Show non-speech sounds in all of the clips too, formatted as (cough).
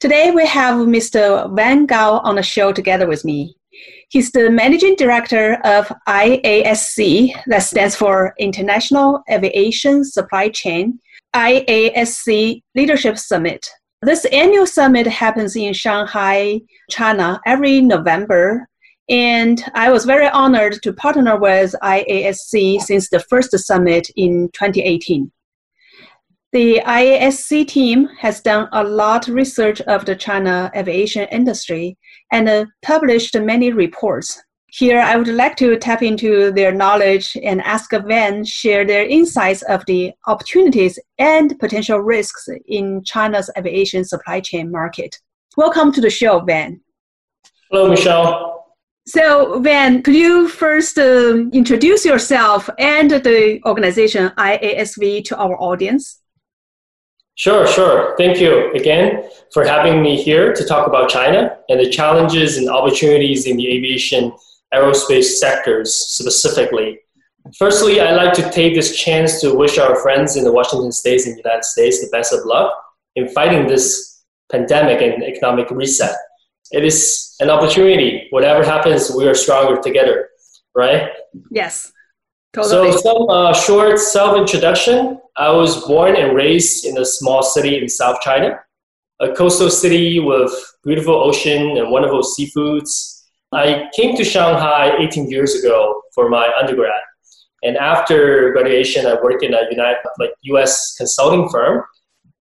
Today we have Mr. Van Gao on the show together with me. He's the managing director of IASC, that stands for International Aviation Supply Chain, IASC Leadership Summit. This annual summit happens in Shanghai, China, every November. And I was very honored to partner with IASC since the first summit in 2018. The IASC team has done a lot of research of the China aviation industry and uh, published many reports. Here, I would like to tap into their knowledge and ask Van share their insights of the opportunities and potential risks in China's aviation supply chain market. Welcome to the show, Van. Hello, Michelle. So, Van, could you first uh, introduce yourself and the organization IASC to our audience? Sure, sure. Thank you again for having me here to talk about China and the challenges and opportunities in the aviation aerospace sectors specifically. Firstly, I'd like to take this chance to wish our friends in the Washington States and the United States the best of luck in fighting this pandemic and economic reset. It is an opportunity. Whatever happens, we are stronger together, right? Yes. Totally. So, some uh, short self introduction. I was born and raised in a small city in South China, a coastal city with beautiful ocean and wonderful seafoods. I came to Shanghai 18 years ago for my undergrad. And after graduation, I worked in a United, like US consulting firm,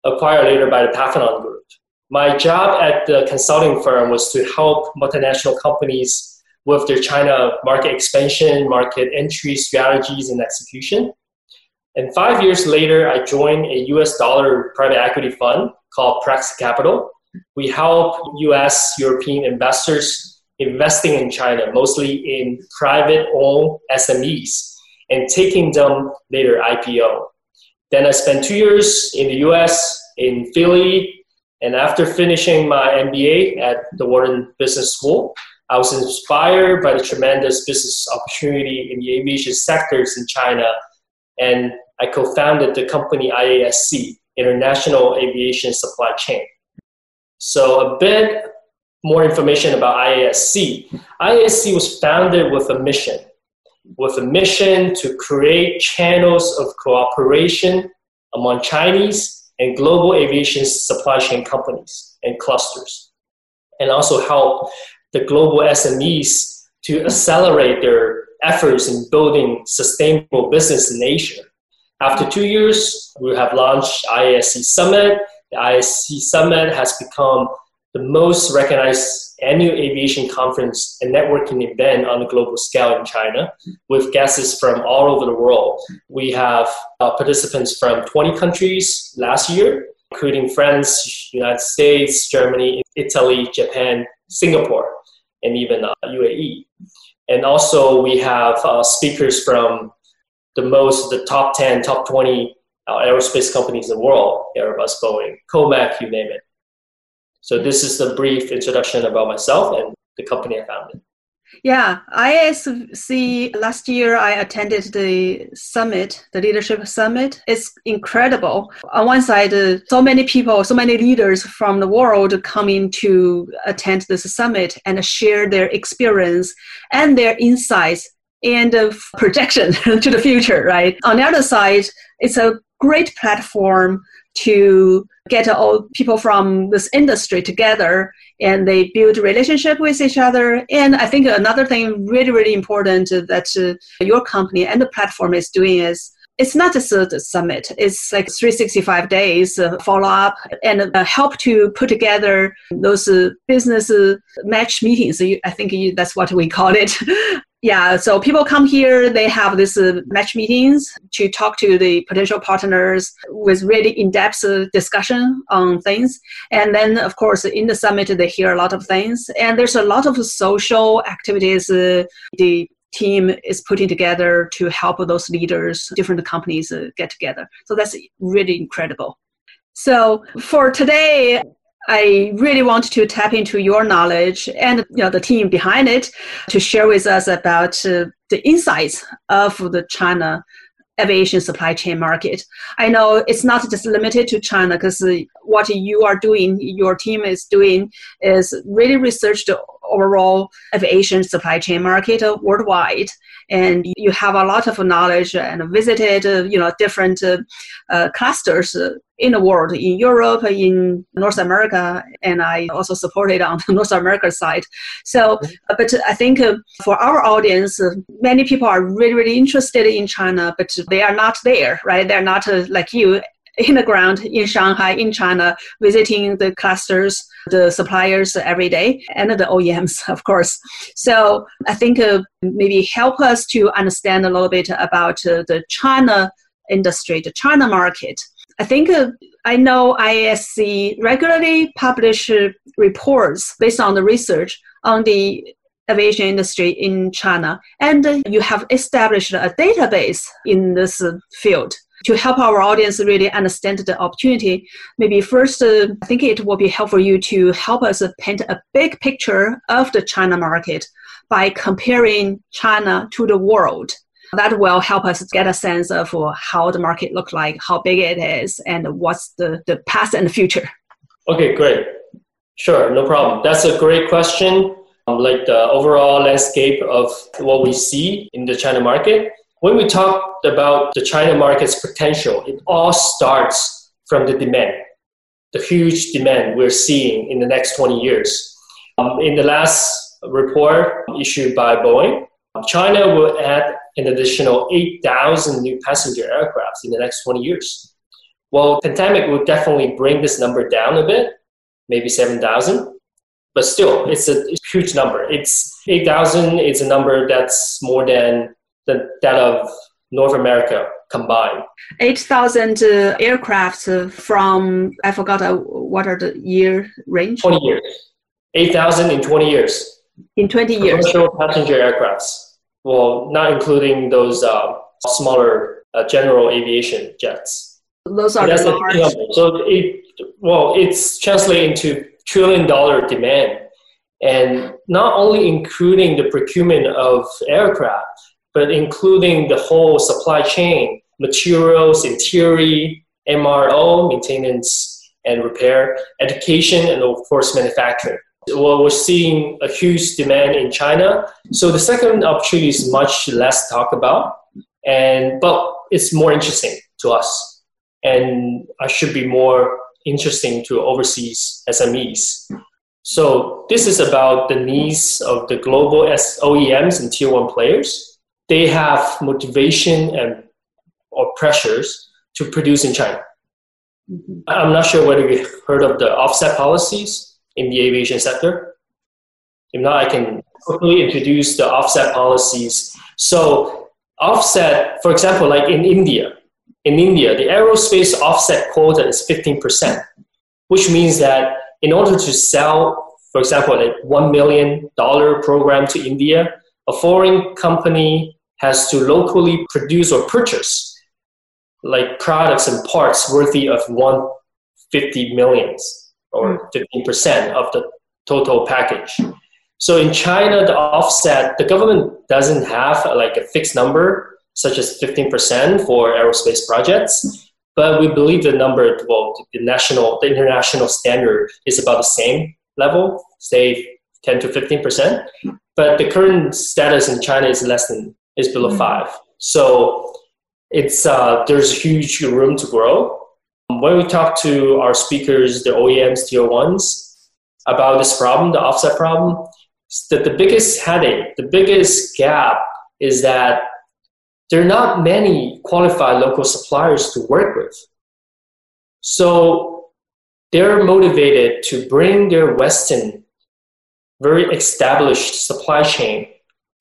acquired later by the Parthenon Group. My job at the consulting firm was to help multinational companies with their China market expansion, market entry strategies, and execution. And five years later, I joined a US dollar private equity fund called Praxis Capital. We help US European investors investing in China, mostly in private owned SMEs, and taking them later IPO. Then I spent two years in the US, in Philly, and after finishing my MBA at the Wharton Business School, I was inspired by the tremendous business opportunity in the aviation sectors in China, and I co-founded the company IASC, International Aviation Supply Chain. So a bit more information about IASC. IASC was founded with a mission, with a mission to create channels of cooperation among Chinese and global aviation supply chain companies and clusters, and also help the global SMEs to accelerate their efforts in building sustainable business in Asia. After two years, we have launched IASC Summit. The IASC Summit has become the most recognized annual aviation conference and networking event on a global scale in China, with guests from all over the world. We have uh, participants from 20 countries last year, including France, United States, Germany, Italy, Japan, Singapore and even uh, UAE. And also we have uh, speakers from the most, the top 10, top 20 uh, aerospace companies in the world, Airbus, Boeing, Comac, you name it. So this is the brief introduction about myself and the company I founded. Yeah, IASC last year I attended the summit, the leadership summit. It's incredible. On one side, uh, so many people, so many leaders from the world coming to attend this summit and share their experience and their insights and uh, projection (laughs) to the future, right? On the other side, it's a great platform to get all people from this industry together and they build relationship with each other. And I think another thing really, really important that uh, your company and the platform is doing is it's not just a summit. It's like 365 days uh, follow up and uh, help to put together those uh, business uh, match meetings. I think you, that's what we call it. (laughs) yeah, so people come here, they have this uh, match meetings to talk to the potential partners with really in-depth uh, discussion on things. And then, of course, in the summit, they hear a lot of things. And there's a lot of social activities. Uh, the team is putting together to help those leaders, different companies uh, get together. So that's really incredible. So for today, I really want to tap into your knowledge and you know the team behind it to share with us about uh, the insights of the China aviation supply chain market. I know it's not just limited to China because uh, what you are doing, your team is doing, is really research overall aviation supply chain market worldwide. And you have a lot of knowledge and visited uh, you know different uh, uh, clusters in the world in europe in north america and i also supported on (laughs) the north america side. So but i think for our audience many people are really really interested in china but they are not there right? They're not like you in the ground in Shanghai, in China, visiting the clusters, the suppliers every day, and the OEMs, (laughs) of course. So I think uh, maybe help us to understand a little bit about uh, the China industry, the China market. I think uh, I know IASC regularly publish uh, reports based on the research on the aviation industry in China, and uh, you have established a database in this uh, field to help our audience really understand the opportunity, maybe first, uh, I think it will be helpful for you to help us paint a big picture of the China market by comparing China to the world. That will help us get a sense of how the market looks like, how big it is, and what's the, the past and the future. Okay, great. Sure, no problem. That's a great question. Um, like the overall landscape of what we see in the China market. When we talk about the China market's potential, it all starts from the demand, the huge demand we're seeing in the next 20 years. Um, in the last report issued by Boeing, China will add an additional 8,000 new passenger aircraft in the next 20 years. Well, pandemic will definitely bring this number down a bit, maybe 7,000, but still, it's a huge number. It's 8,000 is a number that's more than the, that of North America combined. 8,000 uh, aircraft uh, from, I forgot uh, what are the year range? 20 years. 8,000 in 20 years. In 20 years. Commercial passenger aircrafts. Well, not including those uh, smaller uh, general aviation jets. Those are the large. So it, well, it's translating to trillion dollar demand. And not only including the procurement of aircraft, but including the whole supply chain, materials, interior, MRO, maintenance and repair, education, and of course, manufacturing. Well, we're seeing a huge demand in China. So the second opportunity is much less talked about, and but it's more interesting to us, and I should be more interesting to overseas SMEs. So this is about the needs of the global OEMs and tier one players they have motivation and or pressures to produce in China. Mm-hmm. I'm not sure whether you heard of the offset policies in the aviation sector. If not, I can quickly introduce the offset policies. So, offset, for example, like in India, in India, the aerospace offset quota is 15%, which means that in order to sell, for example, a $1 million program to India, a foreign company has to locally produce or purchase like products and parts worthy of 150 millions or 15% hmm. of the total package. So in China, the offset, the government doesn't have like a fixed number, such as 15% for aerospace projects, but we believe the number, well, the national, the international standard is about the same level, say 10 to 15%. But the current status in China is less than is below mm-hmm. five. So it's uh, there's huge room to grow. when we talk to our speakers, the OEMs, tier ones, about this problem, the offset problem, that the biggest headache, the biggest gap is that there are not many qualified local suppliers to work with. So they're motivated to bring their Western, very established supply chain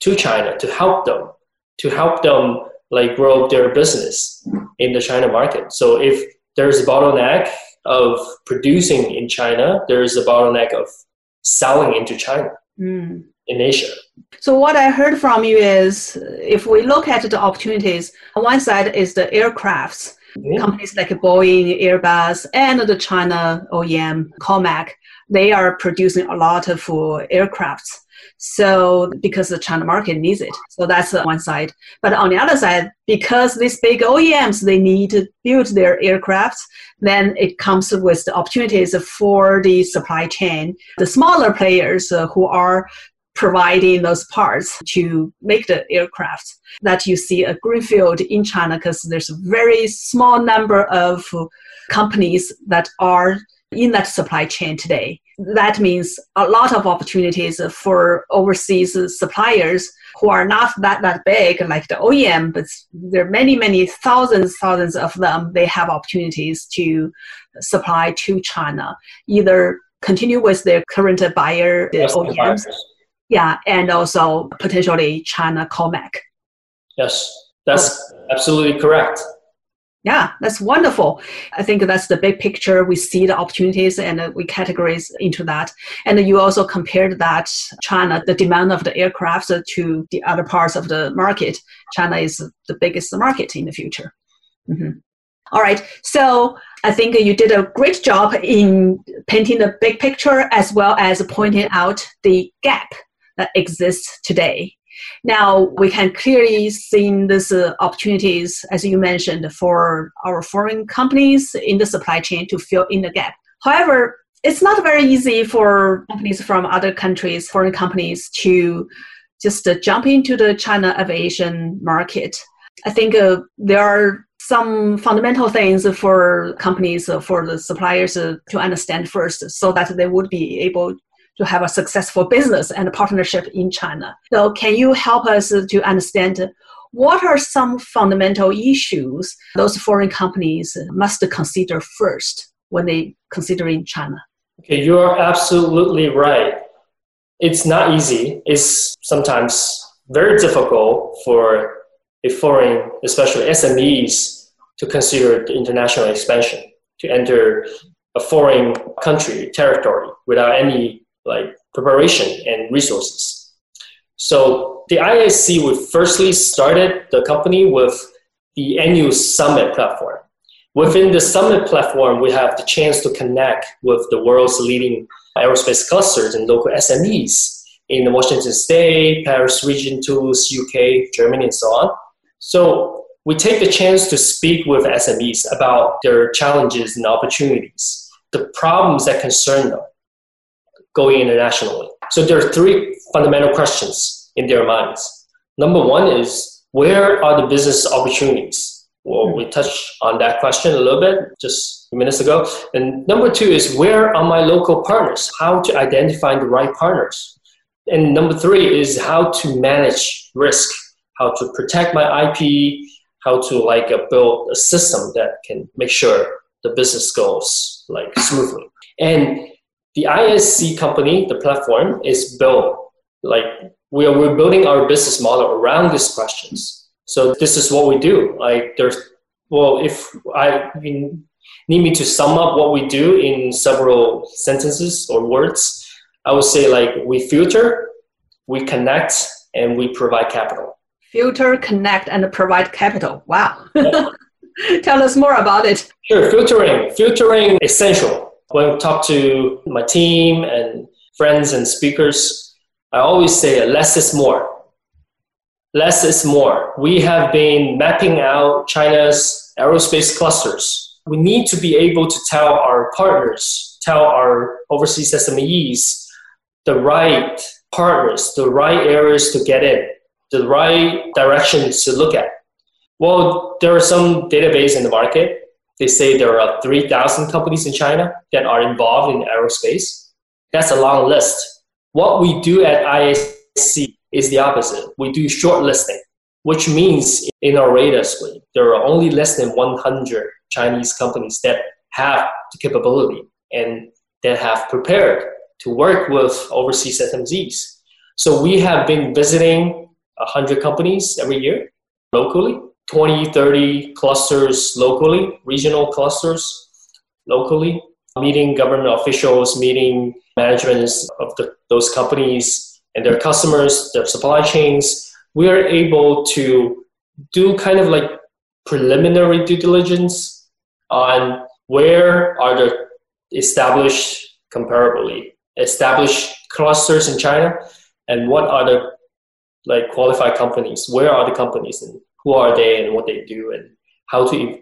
to China to help them, to help them like grow their business in the China market. So if there's a bottleneck of producing in China, there's a bottleneck of selling into China mm. in Asia. So what I heard from you is if we look at the opportunities, on one side is the aircrafts, mm-hmm. companies like Boeing, Airbus, and the China OEM, Comac, they are producing a lot of aircrafts. So because the China market needs it. So that's one side. But on the other side, because these big OEMs, they need to build their aircrafts, then it comes with the opportunities for the supply chain. The smaller players uh, who are providing those parts to make the aircraft that you see a greenfield in China because there's a very small number of companies that are in that supply chain today. That means a lot of opportunities for overseas suppliers who are not that, that big like the OEM, but there are many, many thousands, thousands of them. They have opportunities to supply to China, either continue with their current buyer, the OEMs, yeah, and also potentially China Comac. Yes, that's absolutely correct. Yeah, that's wonderful. I think that's the big picture. We see the opportunities and we categorize into that. And you also compared that China, the demand of the aircraft to the other parts of the market. China is the biggest market in the future. Mm-hmm. All right. So I think you did a great job in painting the big picture as well as pointing out the gap that exists today. Now we can clearly see these uh, opportunities, as you mentioned, for our foreign companies in the supply chain to fill in the gap. However, it's not very easy for companies from other countries, foreign companies, to just uh, jump into the China aviation market. I think uh, there are some fundamental things for companies, uh, for the suppliers uh, to understand first so that they would be able to have a successful business and partnership in China. So, can you help us to understand what are some fundamental issues those foreign companies must consider first when they consider in China? Okay, you are absolutely right. It's not easy. It's sometimes very difficult for a foreign, especially SMEs, to consider the international expansion, to enter a foreign country, territory, without any like preparation and resources. So the IASC, we firstly started the company with the annual summit platform. Within the summit platform, we have the chance to connect with the world's leading aerospace clusters and local SMEs in Washington State, Paris region, Toulouse, UK, Germany, and so on. So we take the chance to speak with SMEs about their challenges and opportunities, the problems that concern them, going internationally. So there are three fundamental questions in their minds. Number one is where are the business opportunities? Well, we touched on that question a little bit just minutes ago. And number two is where are my local partners? How to identify the right partners. And number three is how to manage risk, how to protect my IP, how to like uh, build a system that can make sure the business goes like smoothly. And the ISC company, the platform, is built like we are we're building our business model around these questions. So this is what we do. Like there's well, if I need me to sum up what we do in several sentences or words, I would say like we filter, we connect, and we provide capital. Filter, connect, and provide capital. Wow. (laughs) Tell us more about it. Sure, filtering. Filtering essential when I talk to my team and friends and speakers, I always say less is more. Less is more. We have been mapping out China's aerospace clusters. We need to be able to tell our partners, tell our overseas SMEs the right partners, the right areas to get in, the right directions to look at. Well, there are some database in the market they say there are 3,000 companies in China that are involved in aerospace. That's a long list. What we do at ISC is the opposite. We do shortlisting, which means in our radar screen, there are only less than 100 Chinese companies that have the capability and that have prepared to work with overseas SMEs. So we have been visiting 100 companies every year locally 20, 30 clusters locally, regional clusters locally, meeting government officials, meeting managements of the, those companies and their customers, their supply chains. We are able to do kind of like preliminary due diligence on where are the established comparably established clusters in China and what are the like qualified companies where are the companies and who are they and what they do and how to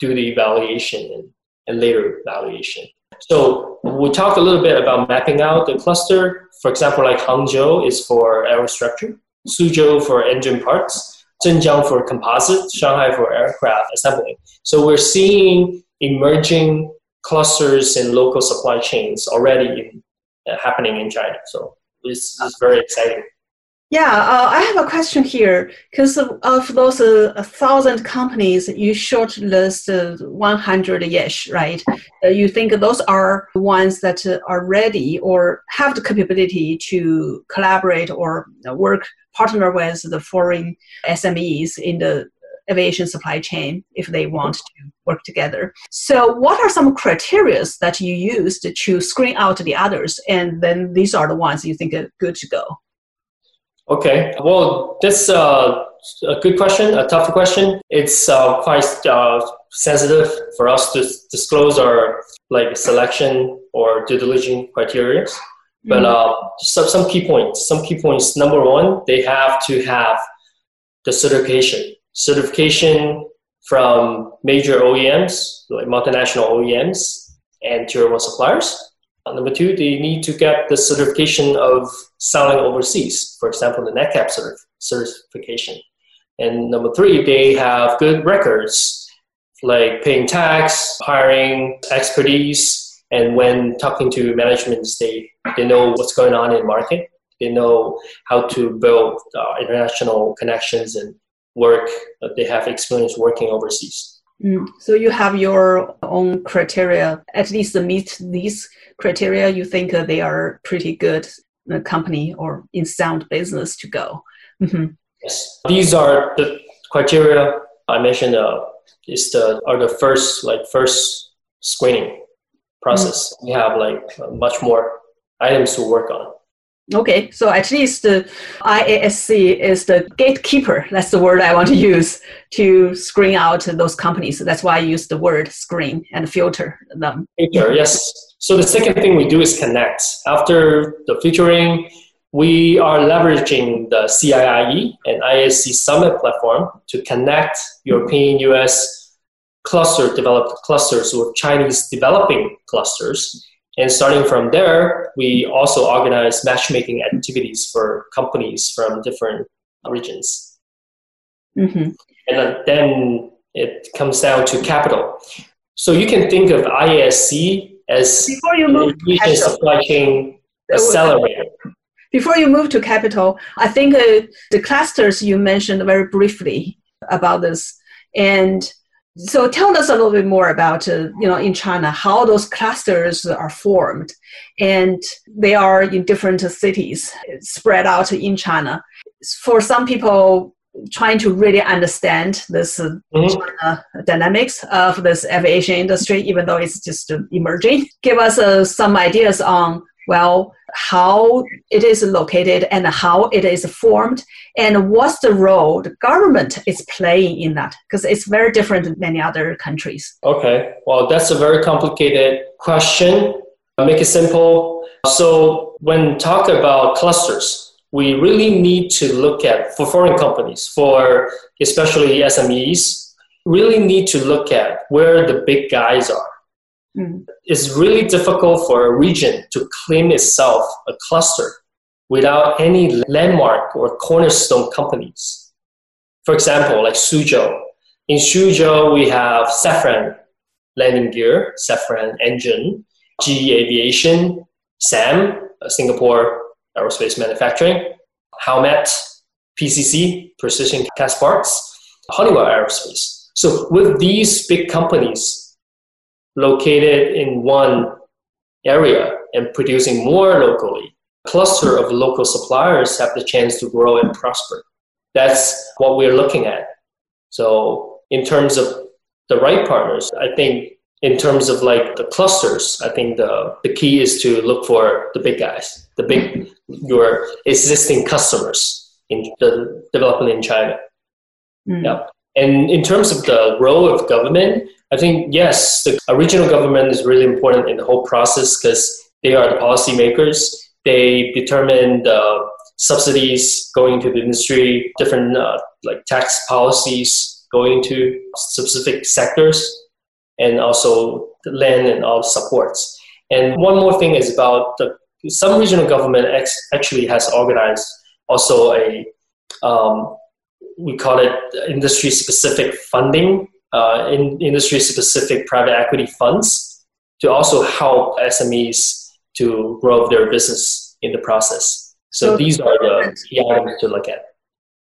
do the evaluation and, and later evaluation. So we talked a little bit about mapping out the cluster. For example, like Hangzhou is for aerostructure, Suzhou for engine parts, Zhenjiang for composite, Shanghai for aircraft assembly. So we're seeing emerging clusters and local supply chains already in, uh, happening in China. So this is very exciting. Yeah, uh, I have a question here because of, of, those uh, thousand companies, you shortlist uh, 100-ish, right? You think those are ones that uh, are ready or have the capability to collaborate or work partner with the foreign SMEs in the aviation supply chain if they want to work together. So, what are some criteria that you used to screen out the others, and then these are the ones you think are good to go? Okay, well, that's uh, a good question, a tough question. It's uh, quite uh, sensitive for us to disclose our like selection or due diligence criteria. But mm-hmm. uh, some, some key points. Some key points. Number one, they have to have the certification. Certification from major OEMs, like multinational OEMs and tier one suppliers. Uh, number two, they need to get the certification of selling overseas, for example, the Nadcap certif- certification. And number three, they have good records, like paying tax, hiring expertise, and when talking to management, they, they know what's going on in the market. They know how to build uh, international connections and work. Uh, they have experience working overseas. Mm. So you have your own criteria, at least meet these criteria. You think they are pretty good uh, company or in sound business to go. Mm-hmm. Yes, these are the criteria I mentioned. Uh, is the are the first like first screening process. Mm-hmm. We have like much more items to work on. Okay, so at least the IASC is the gatekeeper. That's the word I want to use to screen out those companies. That's why I use the word screen and filter them. Filter, yes. So the second thing we do is connect. After the filtering, we are leveraging the CIIE and IASC Summit platform to connect European US cluster developed clusters with Chinese developing clusters and starting from there, we also organize matchmaking activities for companies from different regions. Mm-hmm. And then it comes down to capital. So you can think of IASC as Before you move supply chain accelerator. Before you move to capital, I think uh, the clusters you mentioned very briefly about this. And so tell us a little bit more about, uh, you know, in China, how those clusters are formed. And they are in different cities spread out in China. For some people, trying to really understand this uh, mm-hmm. dynamics of this aviation industry, even though it's just uh, emerging, give us uh, some ideas on well how it is located and how it is formed and what's the role the government is playing in that because it's very different in many other countries. Okay well that's a very complicated question. I'll make it simple. So when talk about clusters we really need to look at for foreign companies for especially smes really need to look at where the big guys are Mm. It's really difficult for a region to claim itself a cluster without any landmark or cornerstone companies. For example, like Suzhou. In Suzhou, we have Safran Landing Gear, Safran Engine, GE Aviation, SAM, Singapore Aerospace Manufacturing, Howmet, PCC, Precision Cast Parts, Honeywell Aerospace. So with these big companies located in one area and producing more locally, cluster of local suppliers have the chance to grow and prosper. That's what we're looking at. So in terms of the right partners, I think in terms of like the clusters, I think the, the key is to look for the big guys, the big your existing customers in the development in China. Mm. Yeah. And in terms of the role of government, I think yes, the regional government is really important in the whole process because they are the policymakers. They determine the subsidies going to the industry, different uh, like tax policies going to specific sectors, and also land and all supports. And one more thing is about the some regional government ex- actually has organized also a um, we call it industry specific funding, uh, in industry specific private equity funds to also help SMEs to grow their business in the process. So, so these are the key items to look at.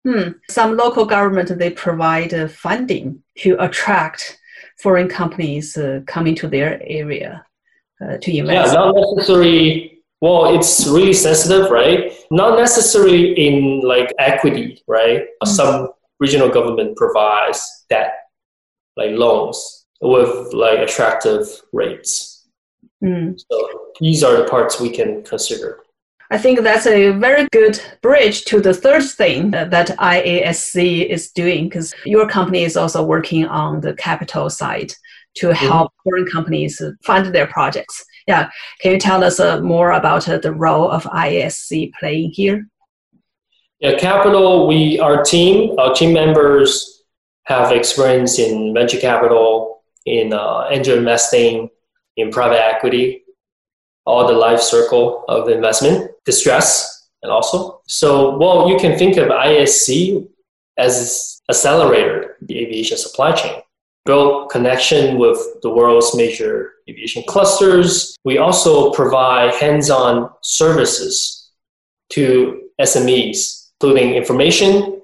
Hmm. Some local government they provide uh, funding to attract foreign companies uh, coming to their area uh, to invest. Yeah, not necessarily well, it's really sensitive, right? Not necessarily in like equity, right? Mm-hmm. Some regional government provides that like loans with like attractive rates. Mm. So these are the parts we can consider. I think that's a very good bridge to the third thing that IASC is doing because your company is also working on the capital side to mm-hmm. help mm-hmm. foreign companies fund their projects. Yeah, can you tell us uh, more about uh, the role of IASC playing here? Yeah, capital. We our team, our team members have experience in venture capital, in uh, angel investing, in private equity, all the life circle of investment, distress, and also. So, well, you can think of ISC as accelerator the aviation supply chain build connection with the world's major aviation clusters. We also provide hands-on services to SMEs, including information,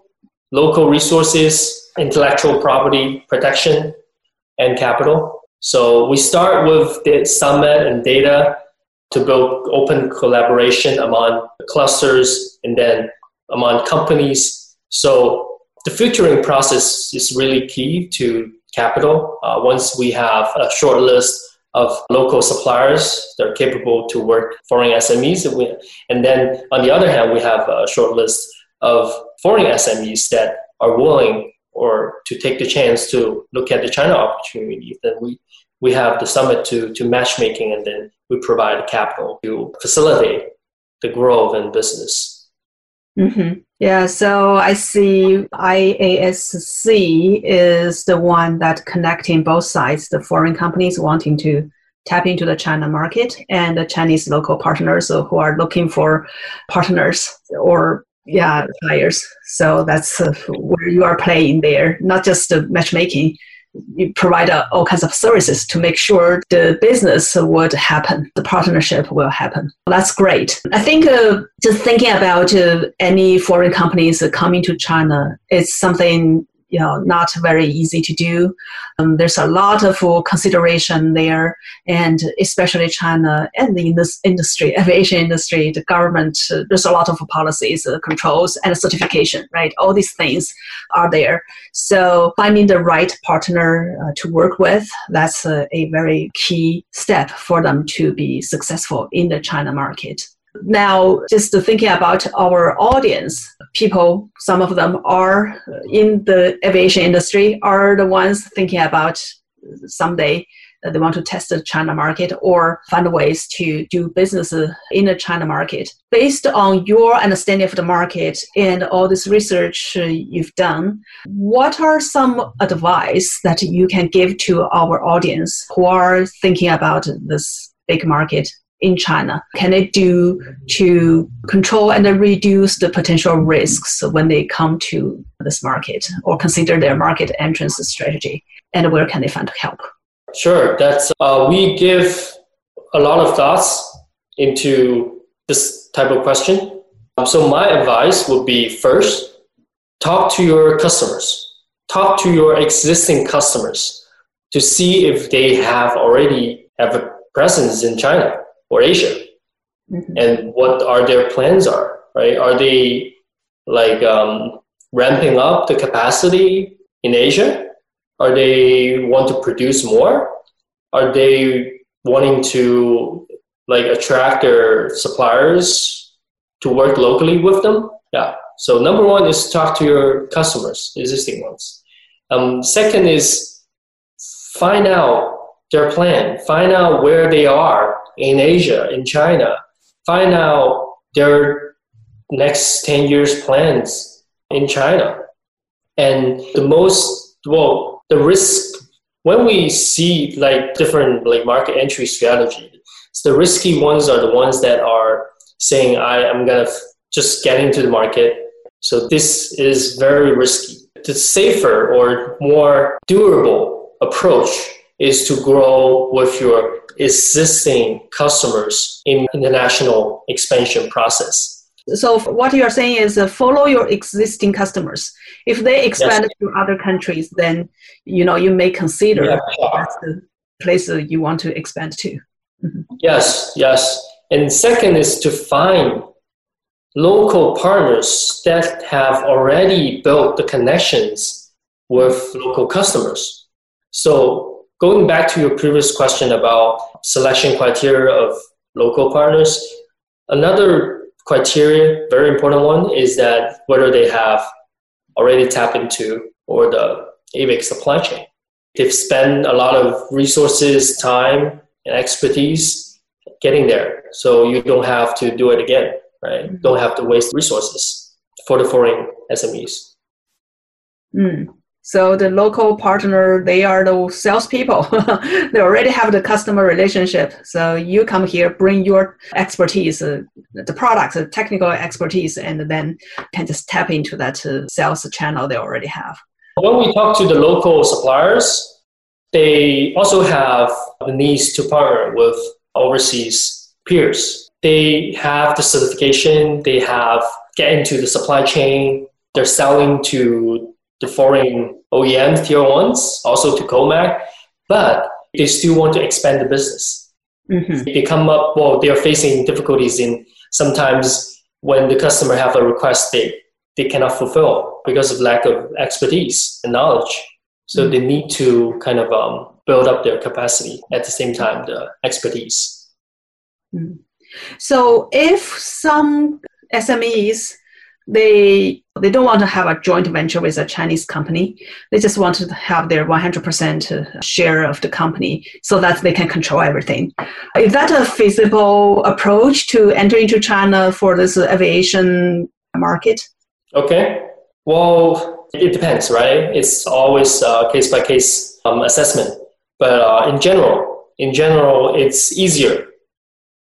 local resources, intellectual property protection, and capital. So we start with the summit and data to build open collaboration among clusters and then among companies. So the filtering process is really key to capital. Uh, once we have a short list of local suppliers that are capable to work foreign SMEs, and, we, and then on the other hand, we have a short list of foreign SMEs that are willing or to take the chance to look at the China opportunity. Then we we have the summit to to matchmaking, and then we provide capital to facilitate the growth and business. Mm-hmm. Yeah, so I see IASC is the one that connecting both sides, the foreign companies wanting to tap into the China market and the Chinese local partners who are looking for partners or yeah, players So that's uh, where you are playing there, not just the matchmaking, you provide uh, all kinds of services to make sure the business would happen, the partnership will happen. That's great. I think uh, just thinking about uh, any foreign companies coming to China, it's something you know not very easy to do. Um, there's a lot of consideration there, and especially China and the industry, (laughs) aviation industry, the government. Uh, there's a lot of policies, uh, controls, and certification. Right, all these things are there. So finding the right partner uh, to work with that's uh, a very key step for them to be successful in the China market. Now, just thinking about our audience, people, some of them are in the aviation industry, are the ones thinking about someday that they want to test the China market or find ways to do business in the China market. Based on your understanding of the market and all this research you've done, what are some advice that you can give to our audience who are thinking about this big market in China can they do to control and reduce the potential risks when they come to this market or consider their market entrance strategy? And where can they find help? Sure. That's uh, we give a lot of thoughts into this type of question. So my advice would be first, talk to your customers. Talk to your existing customers to see if they have already have a presence in China or Asia, mm-hmm. and what are their plans are. Right? Are they like um, ramping up the capacity in Asia? Are they want to produce more? Are they wanting to like attract their suppliers to work locally with them? Yeah. So number one is talk to your customers, existing ones. Um, second is find out their plan. Find out where they are in Asia, in China. Find out their next 10 years plans in China. And the most, well, the risk, when we see like different like market entry strategy, the risky ones are the ones that are saying, I am going to f- just get into the market. So this is very risky. The safer or more durable approach is to grow with your existing customers in international expansion process. So what you are saying is uh, follow your existing customers. If they expand yes. to other countries, then you know you may consider yeah. that's the place you want to expand to. Mm-hmm. Yes, yes. And second is to find local partners that have already built the connections with local customers. So going back to your previous question about selection criteria of local partners, another criteria, very important one, is that whether they have already tapped into or the AVIC supply chain. They've spent a lot of resources, time, and expertise getting there. So you don't have to do it again, right? Mm-hmm. Don't have to waste resources for the foreign SMEs. Mm. So the local partner, they are the salespeople. (laughs) they already have the customer relationship. So you come here, bring your expertise, uh, the products, the technical expertise, and then can just tap into that uh, sales channel they already have. When we talk to the local suppliers, they also have the needs to partner with overseas peers. They have the certification, they have get into the supply chain, they're selling to the foreign OEMs, tier ones, also to COMAC, but they still want to expand the business. Mm-hmm. They come up, well, they are facing difficulties in sometimes when the customer have a request they, they cannot fulfill because of lack of expertise and knowledge. So mm-hmm. they need to kind of um, build up their capacity at the same time, the expertise. Mm-hmm. So if some SMEs they they don't want to have a joint venture with a Chinese company. They just want to have their 100% share of the company so that they can control everything. Is that a feasible approach to enter into China for this aviation market? Okay. Well, it depends, right? It's always a case by case assessment. But uh, in general, in general, it's easier.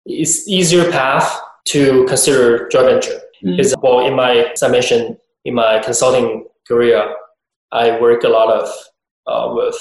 It's easier path to consider joint venture because, mm. well, in my, as I mentioned, in my consulting career, I work a lot of uh, with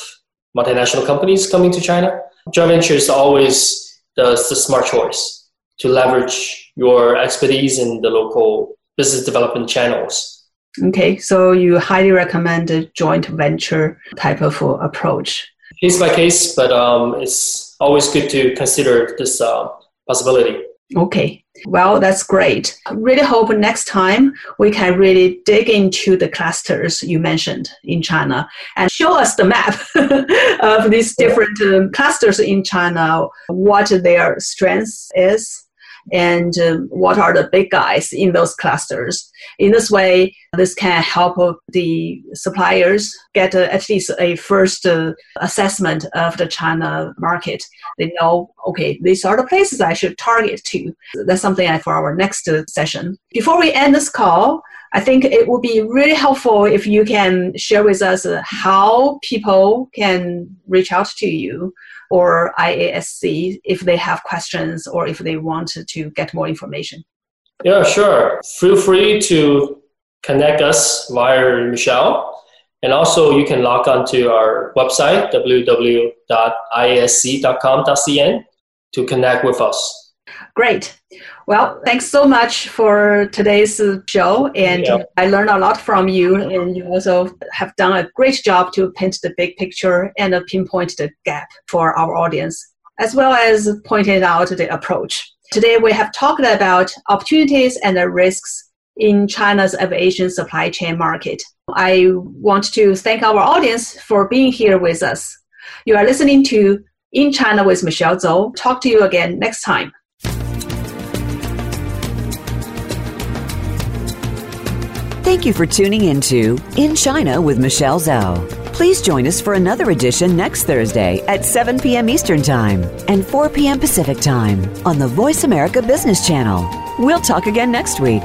multinational companies coming to China. Joint venture is always the, the smart choice to leverage your expertise in the local business development channels. Okay, so you highly recommend a joint venture type of approach. Case by case, but um, it's always good to consider this uh, possibility. Okay, well, that's great. Really hope next time we can really dig into the clusters you mentioned in China and show us the map (laughs) of these different um, clusters in China, what their strengths is, and um, what are the big guys in those clusters. In this way, this can help the suppliers get at least a first uh, assessment of the China market. They know, okay, these are the places I should target to. That's something for our next uh, session. Before we end this call, I think it would be really helpful if you can share with us uh, how people can reach out to you or IASC if they have questions or if they want to get more information. Yeah, sure. Feel free to connect us via Michelle. And also, you can log on to our website, www.avic.com, www.iasc.com.cn to connect with us. Great. Well, thanks so much for today's uh, show. And yeah. I learned a lot from you. And you also have done a great job to paint the big picture and pinpoint the gap for our audience, as well as pointed out the approach. Today, we have talked about opportunities and the risks in China's aviation supply chain market. I want to thank our audience for being here with us. You are listening to In China with Michelle Zhou. Talk to you again next time. Thank you for tuning into In China with Michelle Zhou. Please join us for another edition next Thursday at 7 p.m. Eastern Time and 4 p.m. Pacific Time on the Voice America Business Channel. We'll talk again next week.